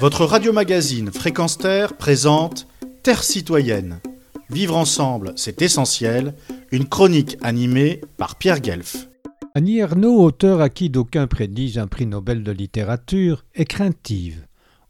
Votre radio-magazine Fréquence Terre présente Terre citoyenne. Vivre ensemble, c'est essentiel. Une chronique animée par Pierre Guelf. Annie Ernaux, auteur à qui d'aucuns prédisent un prix Nobel de littérature, est craintive.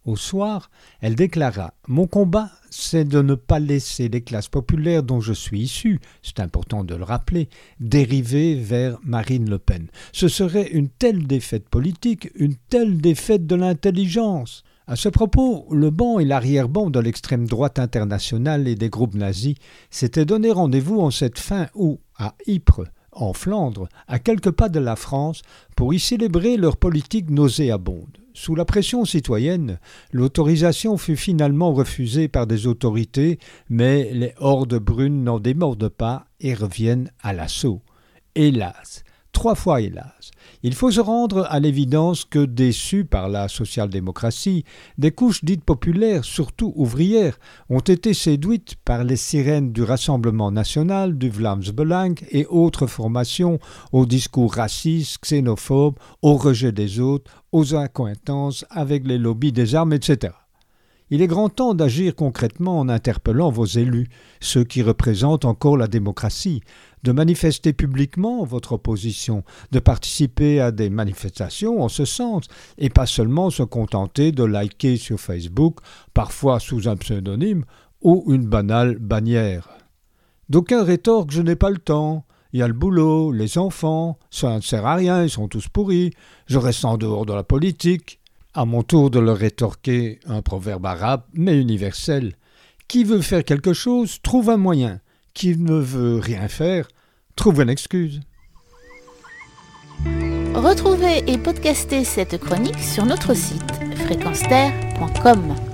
Au soir, elle déclara Mon combat, c'est de ne pas laisser les classes populaires dont je suis issu, c'est important de le rappeler, dériver vers Marine Le Pen. Ce serait une telle défaite politique, une telle défaite de l'intelligence. À ce propos, le banc et l'arrière-banc de l'extrême droite internationale et des groupes nazis s'étaient donné rendez-vous en cette fin août à Ypres, en Flandre, à quelques pas de la France, pour y célébrer leur politique nauséabonde. Sous la pression citoyenne, l'autorisation fut finalement refusée par des autorités, mais les hordes brunes n'en démordent pas et reviennent à l'assaut. Hélas, trois fois hélas. Il faut se rendre à l'évidence que, déçus par la social-démocratie, des couches dites populaires, surtout ouvrières, ont été séduites par les sirènes du Rassemblement national, du Vlaams et autres formations aux discours racistes, xénophobes, au rejet des autres, aux accointances avec les lobbies des armes, etc. Il est grand temps d'agir concrètement en interpellant vos élus, ceux qui représentent encore la démocratie, de manifester publiquement votre opposition, de participer à des manifestations en ce sens, et pas seulement se contenter de liker sur Facebook, parfois sous un pseudonyme, ou une banale bannière. D'aucuns rétorquent Je n'ai pas le temps. Il y a le boulot, les enfants, ça ne sert à rien, ils sont tous pourris, je reste en dehors de la politique. À mon tour de leur rétorquer un proverbe arabe, mais universel. Qui veut faire quelque chose trouve un moyen. Qui ne veut rien faire trouve une excuse. Retrouvez et podcastez cette chronique sur notre site fréquenceterre.com.